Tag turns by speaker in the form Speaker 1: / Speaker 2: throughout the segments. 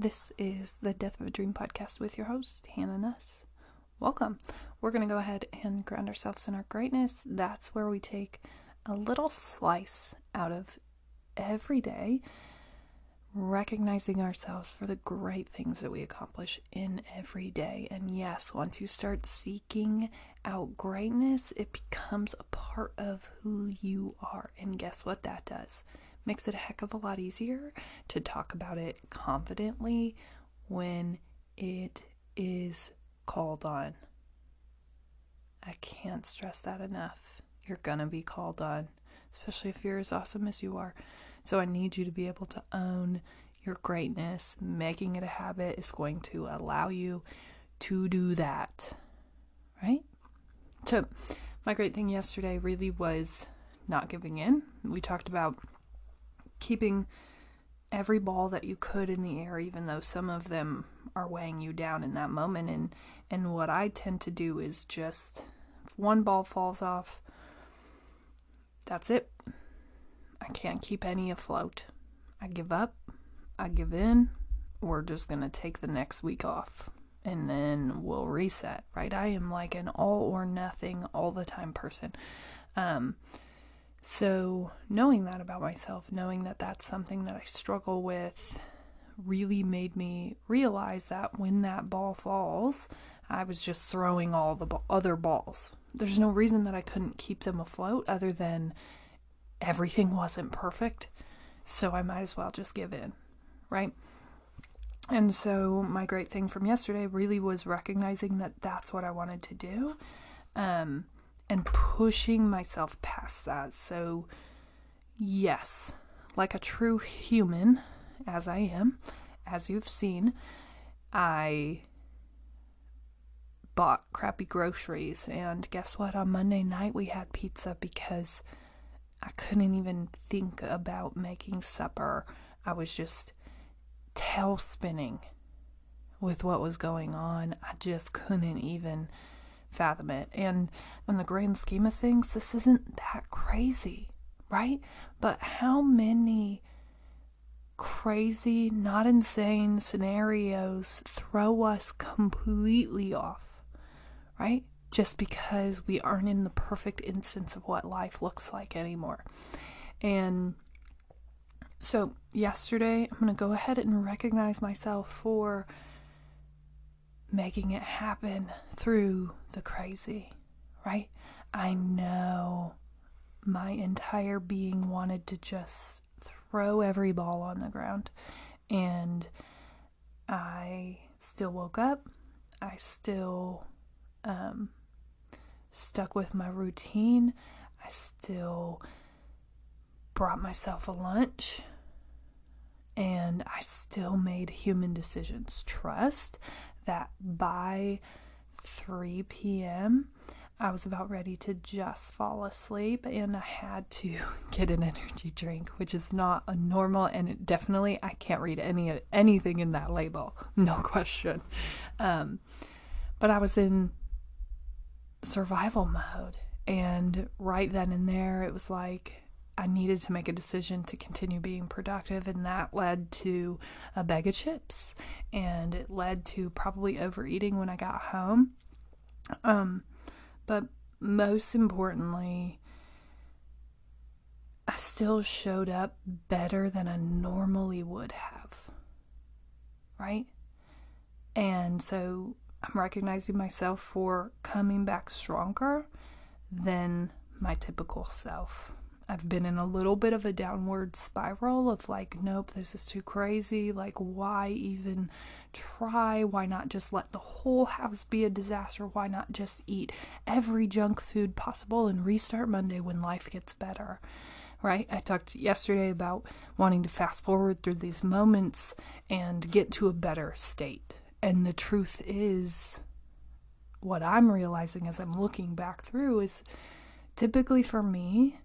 Speaker 1: This is the Death of a Dream podcast with your host, Hannah Ness. Welcome. We're going to go ahead and ground ourselves in our greatness. That's where we take a little slice out of every day, recognizing ourselves for the great things that we accomplish in every day. And yes, once you start seeking out greatness, it becomes a part of who you are. And guess what that does? Makes it a heck of a lot easier to talk about it confidently when it is called on. I can't stress that enough. You're gonna be called on, especially if you're as awesome as you are. So I need you to be able to own your greatness. Making it a habit is going to allow you to do that. Right? So, my great thing yesterday really was not giving in. We talked about keeping every ball that you could in the air, even though some of them are weighing you down in that moment. And and what I tend to do is just if one ball falls off, that's it. I can't keep any afloat. I give up. I give in. We're just gonna take the next week off. And then we'll reset, right? I am like an all or nothing all the time person. Um, so, knowing that about myself, knowing that that's something that I struggle with, really made me realize that when that ball falls, I was just throwing all the other balls. There's no reason that I couldn't keep them afloat other than everything wasn't perfect. So, I might as well just give in, right? And so, my great thing from yesterday really was recognizing that that's what I wanted to do. Um, and pushing myself past that. So, yes, like a true human, as I am, as you've seen, I bought crappy groceries. And guess what? On Monday night, we had pizza because I couldn't even think about making supper. I was just tail spinning with what was going on. I just couldn't even fathom it. And in the grand scheme of things, this isn't that crazy, right? But how many crazy, not insane scenarios throw us completely off, right? Just because we aren't in the perfect instance of what life looks like anymore. And so, yesterday, I'm going to go ahead and recognize myself for making it happen through the crazy, right? I know my entire being wanted to just throw every ball on the ground. And I still woke up. I still um, stuck with my routine. I still brought myself a lunch. And I still made human decisions. Trust that by 3 p.m., I was about ready to just fall asleep and I had to get an energy drink, which is not a normal and it definitely I can't read any anything in that label, no question. Um, but I was in survival mode and right then and there it was like I needed to make a decision to continue being productive, and that led to a bag of chips, and it led to probably overeating when I got home. Um, but most importantly, I still showed up better than I normally would have. Right? And so I'm recognizing myself for coming back stronger than my typical self. I've been in a little bit of a downward spiral of like, nope, this is too crazy. Like, why even try? Why not just let the whole house be a disaster? Why not just eat every junk food possible and restart Monday when life gets better? Right? I talked yesterday about wanting to fast forward through these moments and get to a better state. And the truth is, what I'm realizing as I'm looking back through is typically for me,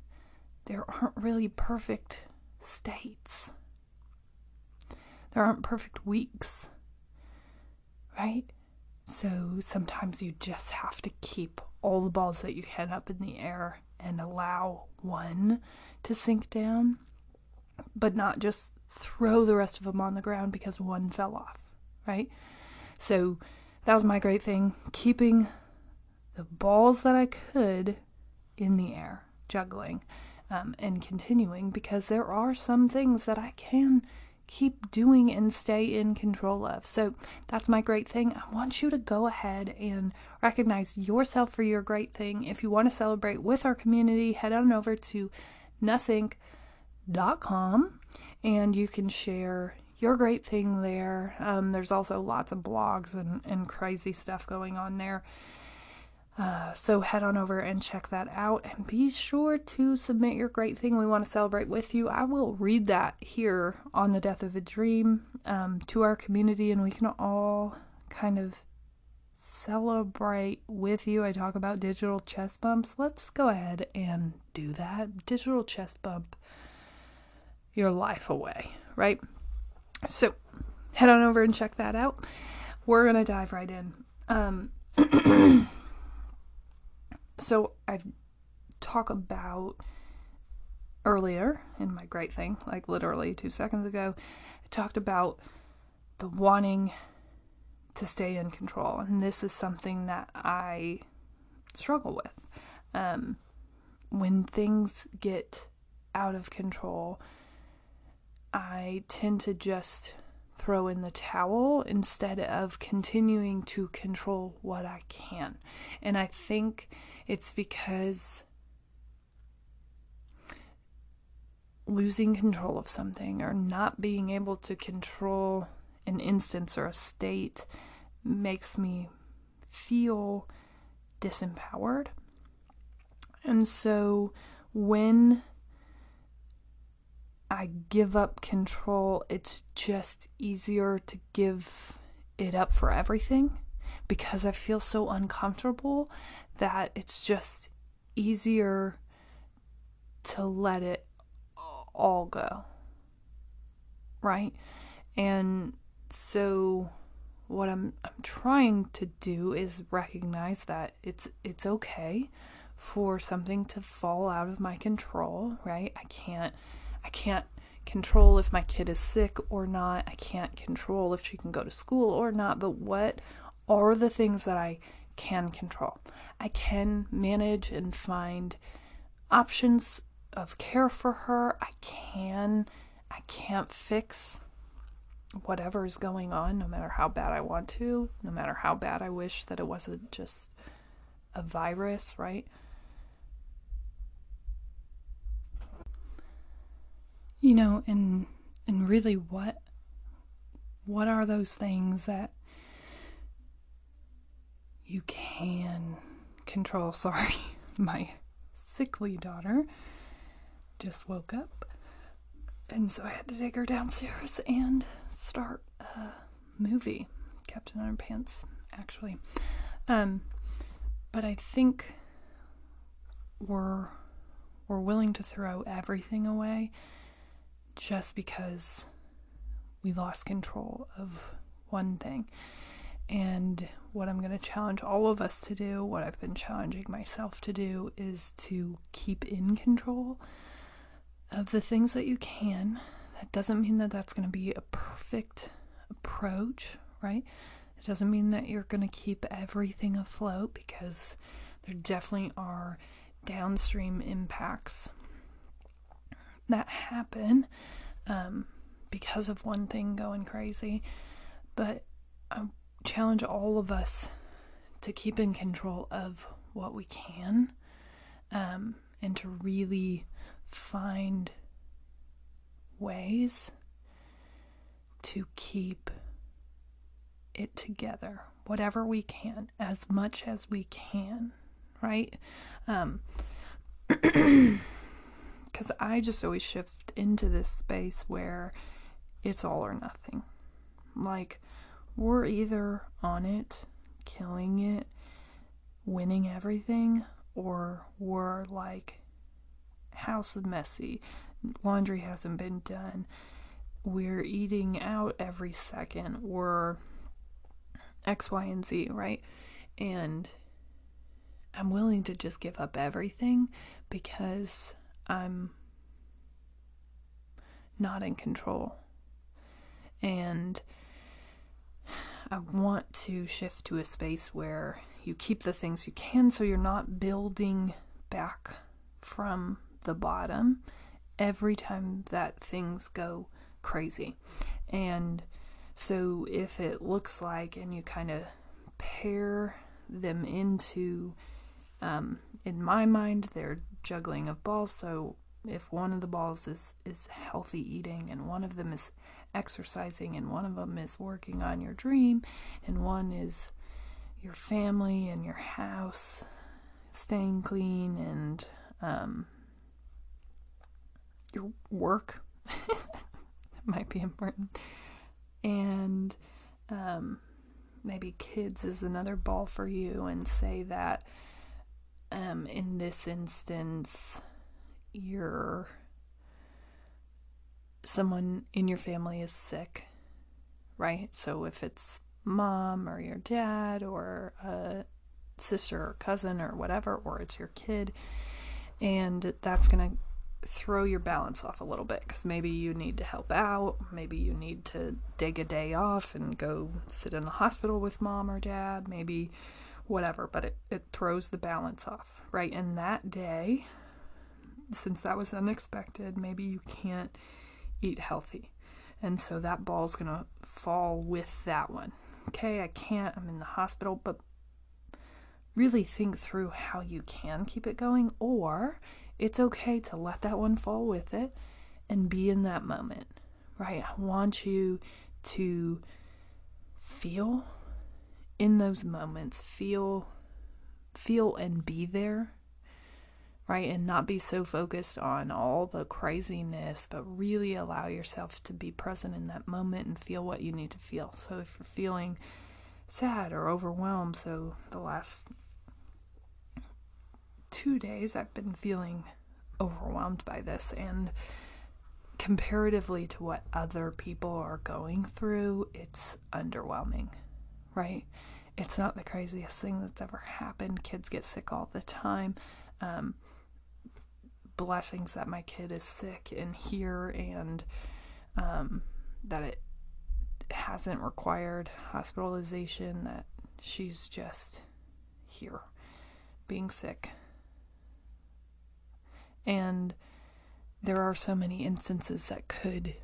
Speaker 1: there aren't really perfect states. There aren't perfect weeks, right? So sometimes you just have to keep all the balls that you can up in the air and allow one to sink down, but not just throw the rest of them on the ground because one fell off, right? So that was my great thing, keeping the balls that I could in the air, juggling um, and continuing because there are some things that I can keep doing and stay in control of. So that's my great thing. I want you to go ahead and recognize yourself for your great thing. If you want to celebrate with our community, head on over to nussink.com and you can share your great thing there. Um, there's also lots of blogs and, and crazy stuff going on there. Uh, so head on over and check that out and be sure to submit your great thing we want to celebrate with you. I will read that here on the Death of a Dream um, to our community and we can all kind of celebrate with you. I talk about digital chest bumps. Let's go ahead and do that. Digital chest bump your life away, right? So head on over and check that out. We're going to dive right in. Um, so I've talked about earlier in my great thing, like literally two seconds ago, I talked about the wanting to stay in control. And this is something that I struggle with. Um, when things get out of control, I tend to just throw in the towel instead of continuing to control what I can. And I think it's because losing control of something or not being able to control an instance or a state makes me feel disempowered. And so when I give up control, it's just easier to give it up for everything because I feel so uncomfortable that it's just easier to let it all go. Right? And so what I'm I'm trying to do is recognize that it's it's okay for something to fall out of my control, right? I can't I can't control if my kid is sick or not. I can't control if she can go to school or not, but what are the things that I can control? I can manage and find options of care for her. I can I can't fix whatever is going on no matter how bad I want to, no matter how bad I wish that it wasn't just a virus, right? You know, and and really what what are those things that you can control? Sorry, my sickly daughter just woke up. And so I had to take her downstairs and start a movie. Captain Underpants, actually. Um, but I think we're we're willing to throw everything away just because we lost control of one thing. And what I'm going to challenge all of us to do, what I've been challenging myself to do, is to keep in control of the things that you can. That doesn't mean that that's going to be a perfect approach, right? It doesn't mean that you're going to keep everything afloat because there definitely are downstream impacts that happen um, because of one thing going crazy. But I challenge all of us to keep in control of what we can um, and to really find ways to keep it together, whatever we can, as much as we can, right? Um, because I just always shift into this space where it's all or nothing. Like, we're either on it, killing it, winning everything, or we're like, house is messy, laundry hasn't been done, we're eating out every second, we're X, Y, and Z, right? And I'm willing to just give up everything because I'm not in control. And I want to shift to a space where you keep the things you can so you're not building back from the bottom every time that things go crazy. And so if it looks like, and you kind of pair them into, um, in my mind, they're juggling of balls. So if one of the balls is is healthy eating and one of them is exercising and one of them is working on your dream and one is your family and your house staying clean and um, your work. Might be important. And um, maybe kids is another ball for you and say that um, in this instance your someone in your family is sick, right? So if it's mom or your dad or a sister or cousin or whatever, or it's your kid, and that's going to throw your balance off a little bit because maybe you need to help out, maybe you need to take a day off and go sit in the hospital with mom or dad, maybe whatever, but it, it throws the balance off, right? And that day, since that was unexpected, maybe you can't eat healthy. And so that ball's going to fall with that one. Okay, I can't, I'm in the hospital, but really think through how you can keep it going, or it's okay to let that one fall with it and be in that moment, right? I want you to feel in those moments, feel feel and be there right? And not be so focused on all the craziness, but really allow yourself to be present in that moment and feel what you need to feel. So if you're feeling sad or overwhelmed, so the last two days I've been feeling overwhelmed by this and comparatively to what other people are going through, it's underwhelming, right? It's not the craziest thing that's ever happened. Kids get sick all the time. Um, blessings that my kid is sick and here and um, that it hasn't required hospitalization, that she's just here being sick. And there are so many instances that could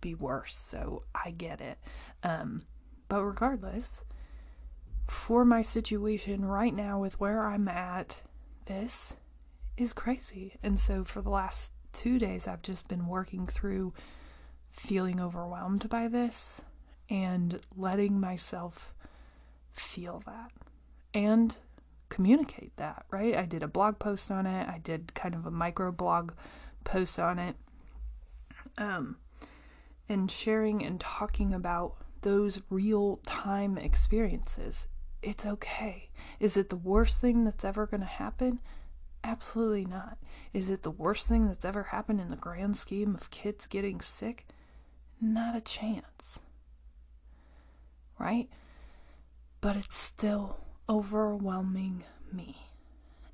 Speaker 1: be worse, so I get it. Um, but regardless, for my situation right now with where I'm at, this is crazy. And so for the last two days, I've just been working through feeling overwhelmed by this and letting myself feel that and communicate that, right? I did a blog post on it, I did kind of a micro blog post on it. Um, and sharing and talking about those real time experiences. It's okay. Is it the worst thing that's ever going to happen? Absolutely not. Is it the worst thing that's ever happened in the grand scheme of kids getting sick? Not a chance. Right? But it's still overwhelming me.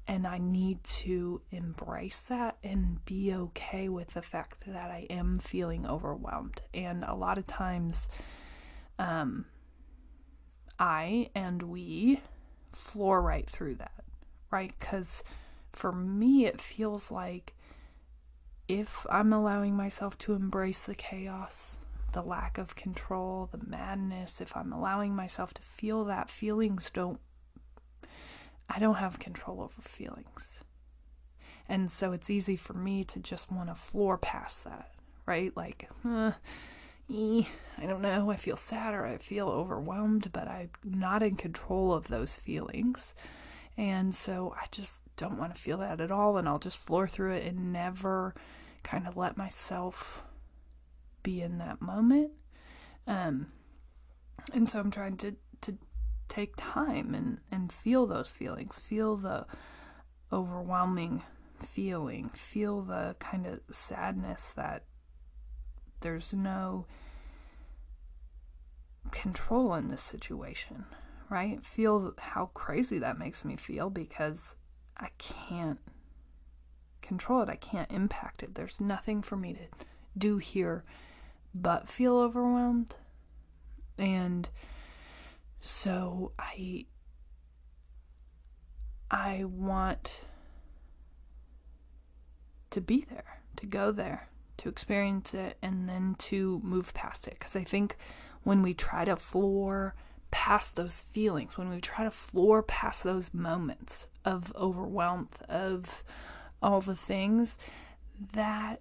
Speaker 1: And I need to embrace that and be okay with the fact that I am feeling overwhelmed. And a lot of times, um, I and we floor right through that, right? Because for me, it feels like if I'm allowing myself to embrace the chaos, the lack of control, the madness, if I'm allowing myself to feel that, feelings don't, I don't have control over feelings. And so it's easy for me to just want to floor past that, right? Like, uh, I don't know, I feel sad or I feel overwhelmed, but I'm not in control of those feelings. And so I just don't want to feel that at all. And I'll just floor through it and never kind of let myself be in that moment. Um, and so I'm trying to, to take time and, and feel those feelings, feel the overwhelming feeling, feel the kind of sadness that there's no control in this situation right? Feel how crazy that makes me feel because I can't control it. I can't impact it. There's nothing for me to do here but feel overwhelmed. And so I I want to be there, to go there, to experience it, and then to move past it. Because I think when we try to floor past those feelings, when we try to floor past those moments of overwhelm, of all the things, that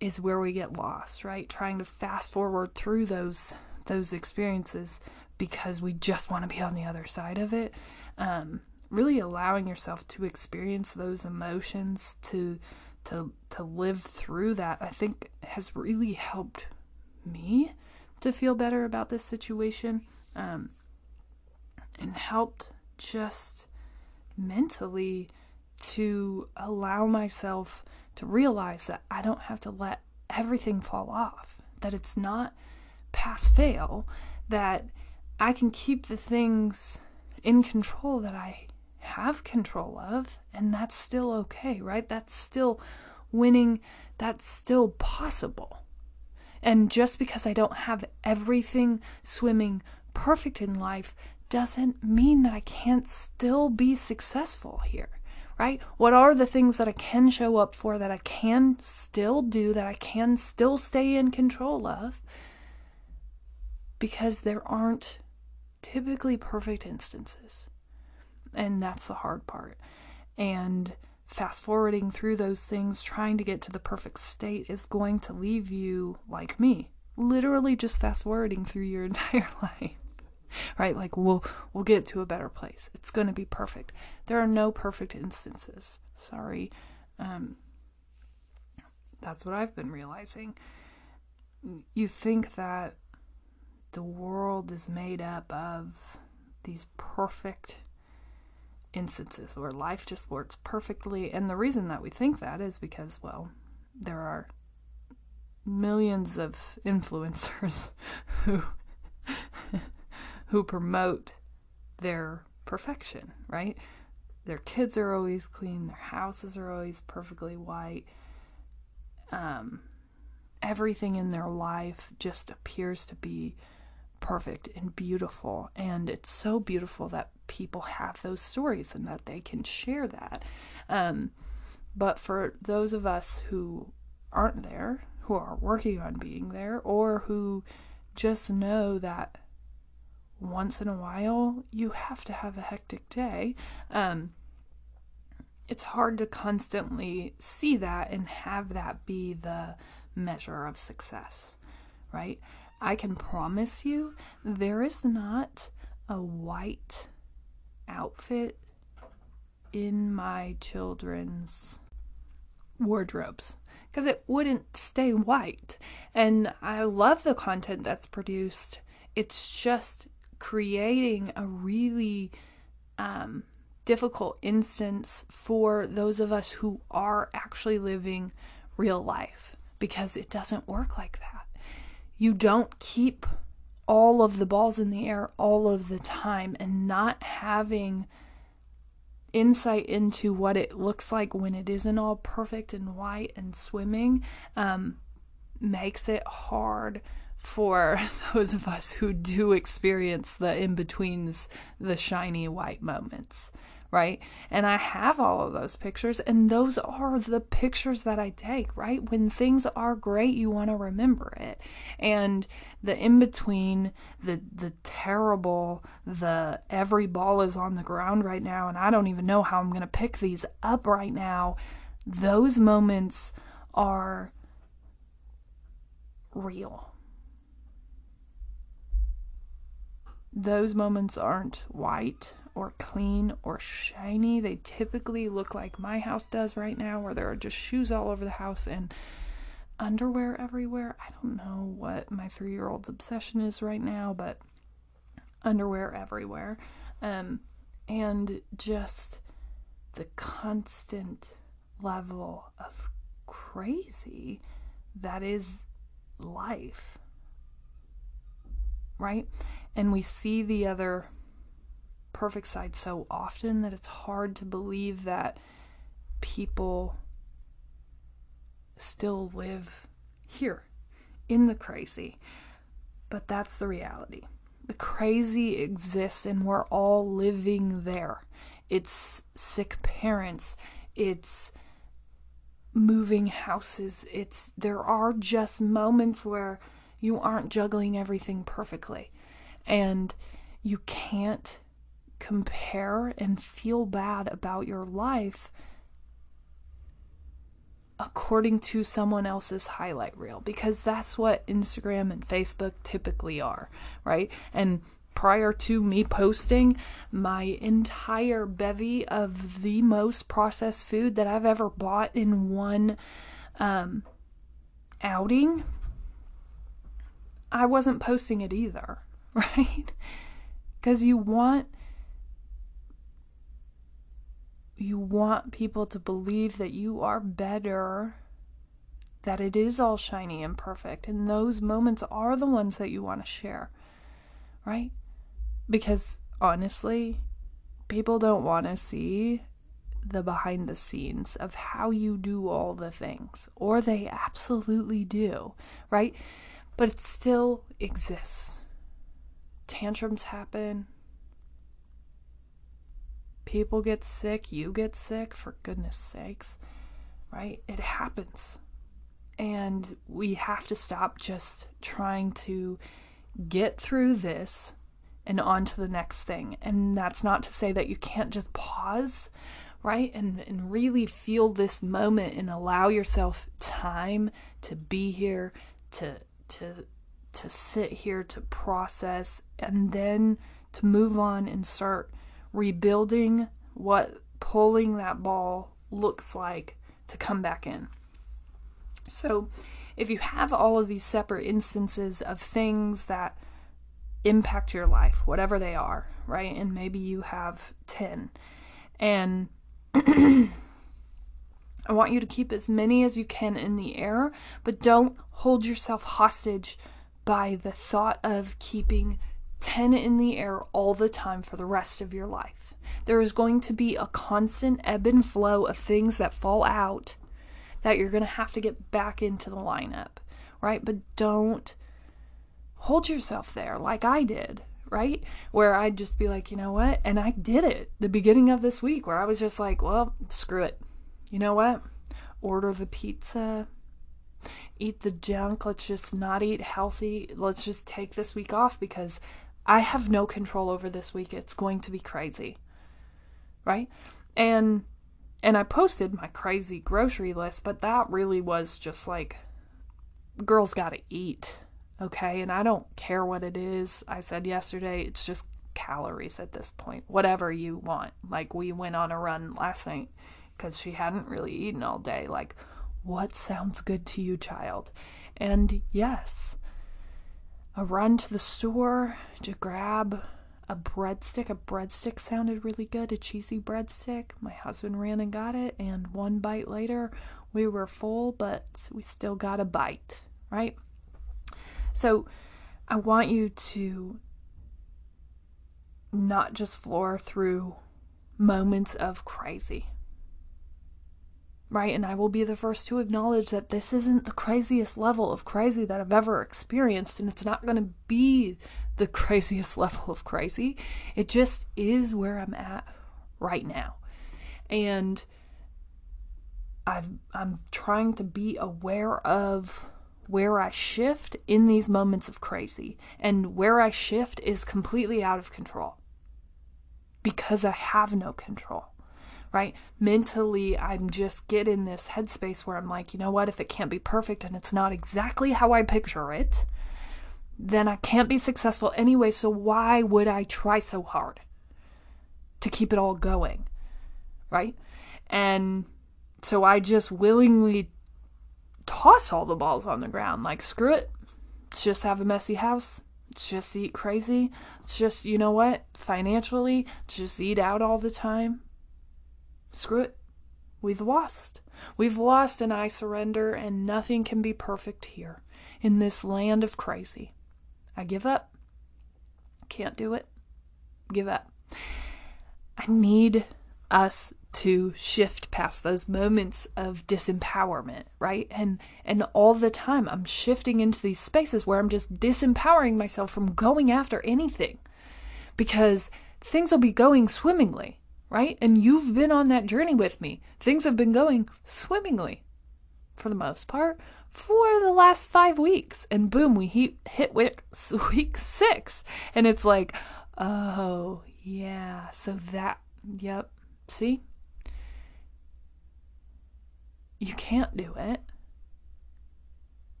Speaker 1: is where we get lost, right? Trying to fast forward through those those experiences because we just want to be on the other side of it. Um, really allowing yourself to experience those emotions, to to to live through that, I think has really helped me to feel better about this situation, um, and helped just mentally to allow myself to realize that I don't have to let everything fall off, that it's not pass fail, that I can keep the things in control that I have control of, and that's still okay, right? That's still winning, that's still possible. And just because I don't have everything swimming perfect in life doesn't mean that I can't still be successful here, right? What are the things that I can show up for, that I can still do, that I can still stay in control of? Because there aren't typically perfect instances. And that's the hard part. And fast forwarding through those things, trying to get to the perfect state, is going to leave you like me, literally just fast forwarding through your entire life. Right? Like we'll we'll get to a better place. It's going to be perfect. There are no perfect instances. Sorry. Um that's what I've been realizing. You think that the world is made up of these perfect instances where life just works perfectly. And the reason that we think that is because, well, there are millions of influencers who who promote their perfection, right? Their kids are always clean, their houses are always perfectly white. Um, everything in their life just appears to be perfect and beautiful. And it's so beautiful that people have those stories and that they can share that. Um, but for those of us who aren't there, who are working on being there, or who just know that once in a while you have to have a hectic day, um, it's hard to constantly see that and have that be the measure of success, right? I can promise you there is not a white outfit in my children's wardrobes because it wouldn't stay white. And I love the content that's produced. It's just creating a really um, difficult instance for those of us who are actually living real life because it doesn't work like that. You don't keep all of the balls in the air all of the time and not having insight into what it looks like when it isn't all perfect and white and swimming um, makes it hard for those of us who do experience the in betweens, the shiny white moments right? And I have all of those pictures, and those are the pictures that I take, right? When things are great, you want to remember it. And the in between, the the terrible, the every ball is on the ground right now, and I don't even know how I'm going to pick these up right now. Those moments are real. Those moments aren't white or clean or shiny. They typically look like my house does right now, where there are just shoes all over the house and underwear everywhere. I don't know what my three year old's obsession is right now, but underwear everywhere. Um, and just the constant level of crazy that is life. Right? And we see the other perfect side so often that it's hard to believe that people still live here in the crazy. But that's the reality. The crazy exists and we're all living there. It's sick parents, it's moving houses. It's there are just moments where you aren't juggling everything perfectly. And you can't compare and feel bad about your life according to someone else's highlight reel because that's what Instagram and Facebook typically are, right? And prior to me posting my entire bevy of the most processed food that I've ever bought in one um, outing, I wasn't posting it either, right? Because you want you want people to believe that you are better, that it is all shiny and perfect. And those moments are the ones that you want to share, right? Because honestly, people don't want to see the behind the scenes of how you do all the things, or they absolutely do, right? But it still exists. Tantrums happen, people get sick, you get sick, for goodness sakes, right? It happens. And we have to stop just trying to get through this and on to the next thing. And that's not to say that you can't just pause, right? And, and really feel this moment and allow yourself time to be here, to, to, to sit here, to process, and then to move on and start rebuilding what pulling that ball looks like to come back in. So, if you have all of these separate instances of things that impact your life, whatever they are, right? And maybe you have 10. And I want you to keep as many as you can in the air, but don't hold yourself hostage by the thought of keeping 10 in the air all the time for the rest of your life. There is going to be a constant ebb and flow of things that fall out that you're going to have to get back into the lineup, right? But don't hold yourself there like I did, right? Where I'd just be like, you know what? And I did it the beginning of this week where I was just like, well, screw it. You know what? Order the pizza, eat the junk. Let's just not eat healthy. Let's just take this week off because I have no control over this week. It's going to be crazy. Right? And and I posted my crazy grocery list, but that really was just like girls got to eat. Okay? And I don't care what it is. I said yesterday it's just calories at this point. Whatever you want. Like we went on a run last night cuz she hadn't really eaten all day. Like what sounds good to you, child? And yes, a run to the store to grab a breadstick. A breadstick sounded really good, a cheesy breadstick. My husband ran and got it, and one bite later, we were full, but we still got a bite, right? So I want you to not just floor through moments of crazy right? And I will be the first to acknowledge that this isn't the craziest level of crazy that I've ever experienced, and it's not going to be the craziest level of crazy. It just is where I'm at right now. And I've, I'm trying to be aware of where I shift in these moments of crazy. And where I shift is completely out of control because I have no control right? Mentally, I'm just getting this headspace where I'm like, you know what? If it can't be perfect and it's not exactly how I picture it, then I can't be successful anyway. So why would I try so hard to keep it all going? Right? And so I just willingly toss all the balls on the ground. Like, screw it. Let's just have a messy house. Let's just eat crazy. Let's just, you know what? Financially, just eat out all the time screw it. We've lost. We've lost, and I surrender, and nothing can be perfect here in this land of crazy. I give up. Can't do it. Give up. I need us to shift past those moments of disempowerment, right? And and all the time I'm shifting into these spaces where I'm just disempowering myself from going after anything. Because things will be going swimmingly, right? And you've been on that journey with me. Things have been going swimmingly for the most part for the last 5 weeks. And boom, we hit, hit week, week 6 and it's like, "Oh, yeah. So that yep. See? You can't do it.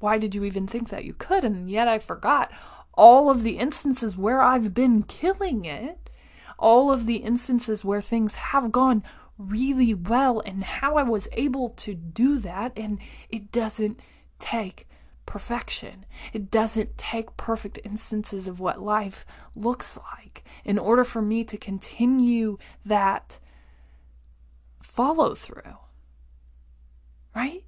Speaker 1: Why did you even think that you could? And yet I forgot all of the instances where I've been killing it, all of the instances where things have gone really well, and how I was able to do that. And it doesn't take perfection. It doesn't take perfect instances of what life looks like in order for me to continue that follow through right?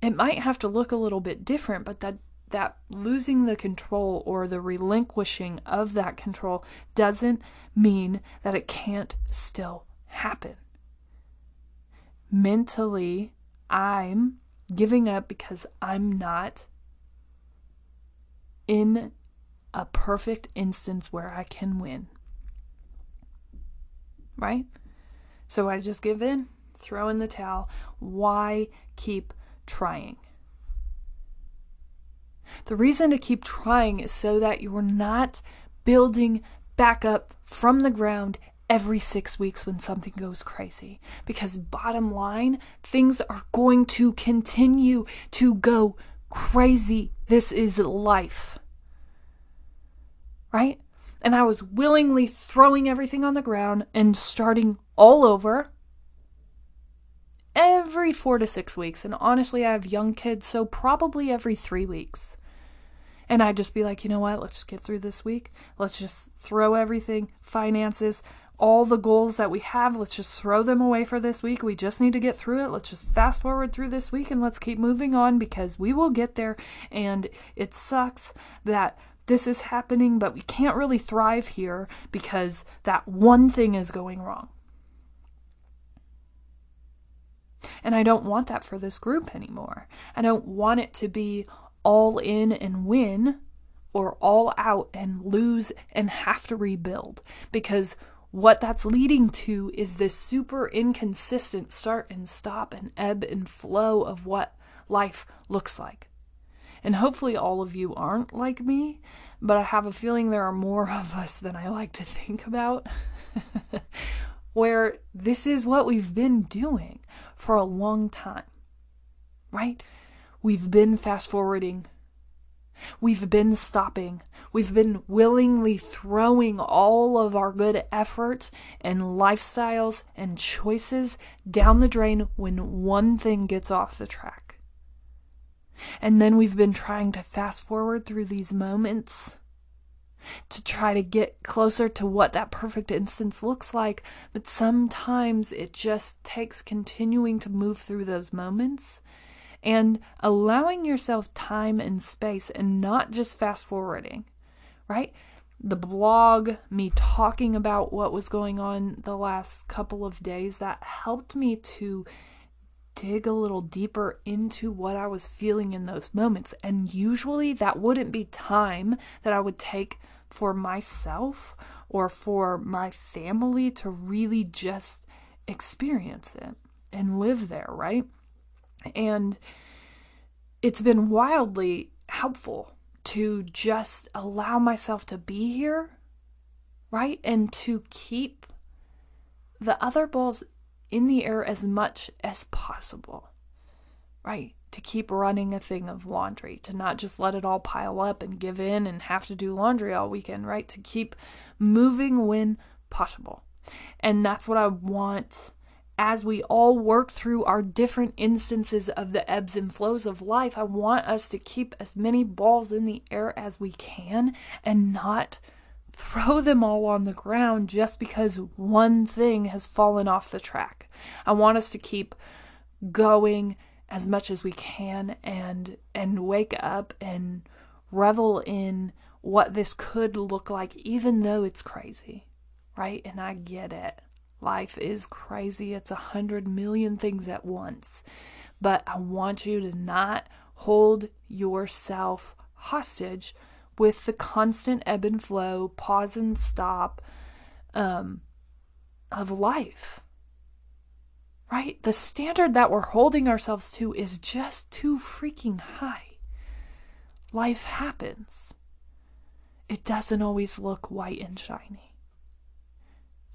Speaker 1: It might have to look a little bit different, but that that losing the control or the relinquishing of that control doesn't mean that it can't still happen. Mentally, I'm giving up because I'm not in a perfect instance where I can win. Right? So I just give in throw in the towel. Why keep trying? The reason to keep trying is so that you're not building back up from the ground every six weeks when something goes crazy. Because, bottom line, things are going to continue to go crazy. This is life. Right? And I was willingly throwing everything on the ground and starting all over every four to six weeks. And honestly, I have young kids, so probably every three weeks. And I'd just be like, you know what? Let's just get through this week. Let's just throw everything, finances, all the goals that we have, let's just throw them away for this week. We just need to get through it. Let's just fast forward through this week and let's keep moving on because we will get there. And it sucks that this is happening, but we can't really thrive here because that one thing is going wrong. And I don't want that for this group anymore. I don't want it to be all in and win or all out and lose and have to rebuild because what that's leading to is this super inconsistent start and stop and ebb and flow of what life looks like. And hopefully, all of you aren't like me, but I have a feeling there are more of us than I like to think about, where this is what we've been doing for a long time, right? We've been fast forwarding. We've been stopping. We've been willingly throwing all of our good effort and lifestyles and choices down the drain when one thing gets off the track. And then we've been trying to fast forward through these moments to try to get closer to what that perfect instance looks like. But sometimes it just takes continuing to move through those moments and allowing yourself time and space and not just fast forwarding, right? The blog, me talking about what was going on the last couple of days, that helped me to dig a little deeper into what I was feeling in those moments. And usually that wouldn't be time that I would take for myself or for my family to really just experience it and live there, right? And it's been wildly helpful to just allow myself to be here, right? And to keep the other balls in the air as much as possible, right? To keep running a thing of laundry, to not just let it all pile up and give in and have to do laundry all weekend, right? To keep moving when possible. And that's what I want as we all work through our different instances of the ebbs and flows of life. I want us to keep as many balls in the air as we can and not throw them all on the ground just because one thing has fallen off the track. I want us to keep going as much as we can and and wake up and revel in what this could look like even though it's crazy right and i get it Life is crazy. It's a hundred million things at once. But I want you to not hold yourself hostage with the constant ebb and flow, pause and stop um, of life. Right? The standard that we're holding ourselves to is just too freaking high. Life happens. It doesn't always look white and shiny.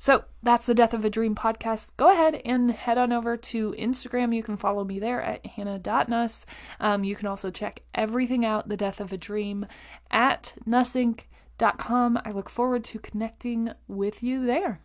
Speaker 1: So that's the Death of a Dream podcast. Go ahead and head on over to Instagram. You can follow me there at hannah.nuss. Um, you can also check everything out, The Death of a Dream, at nussinc.com. I look forward to connecting with you there.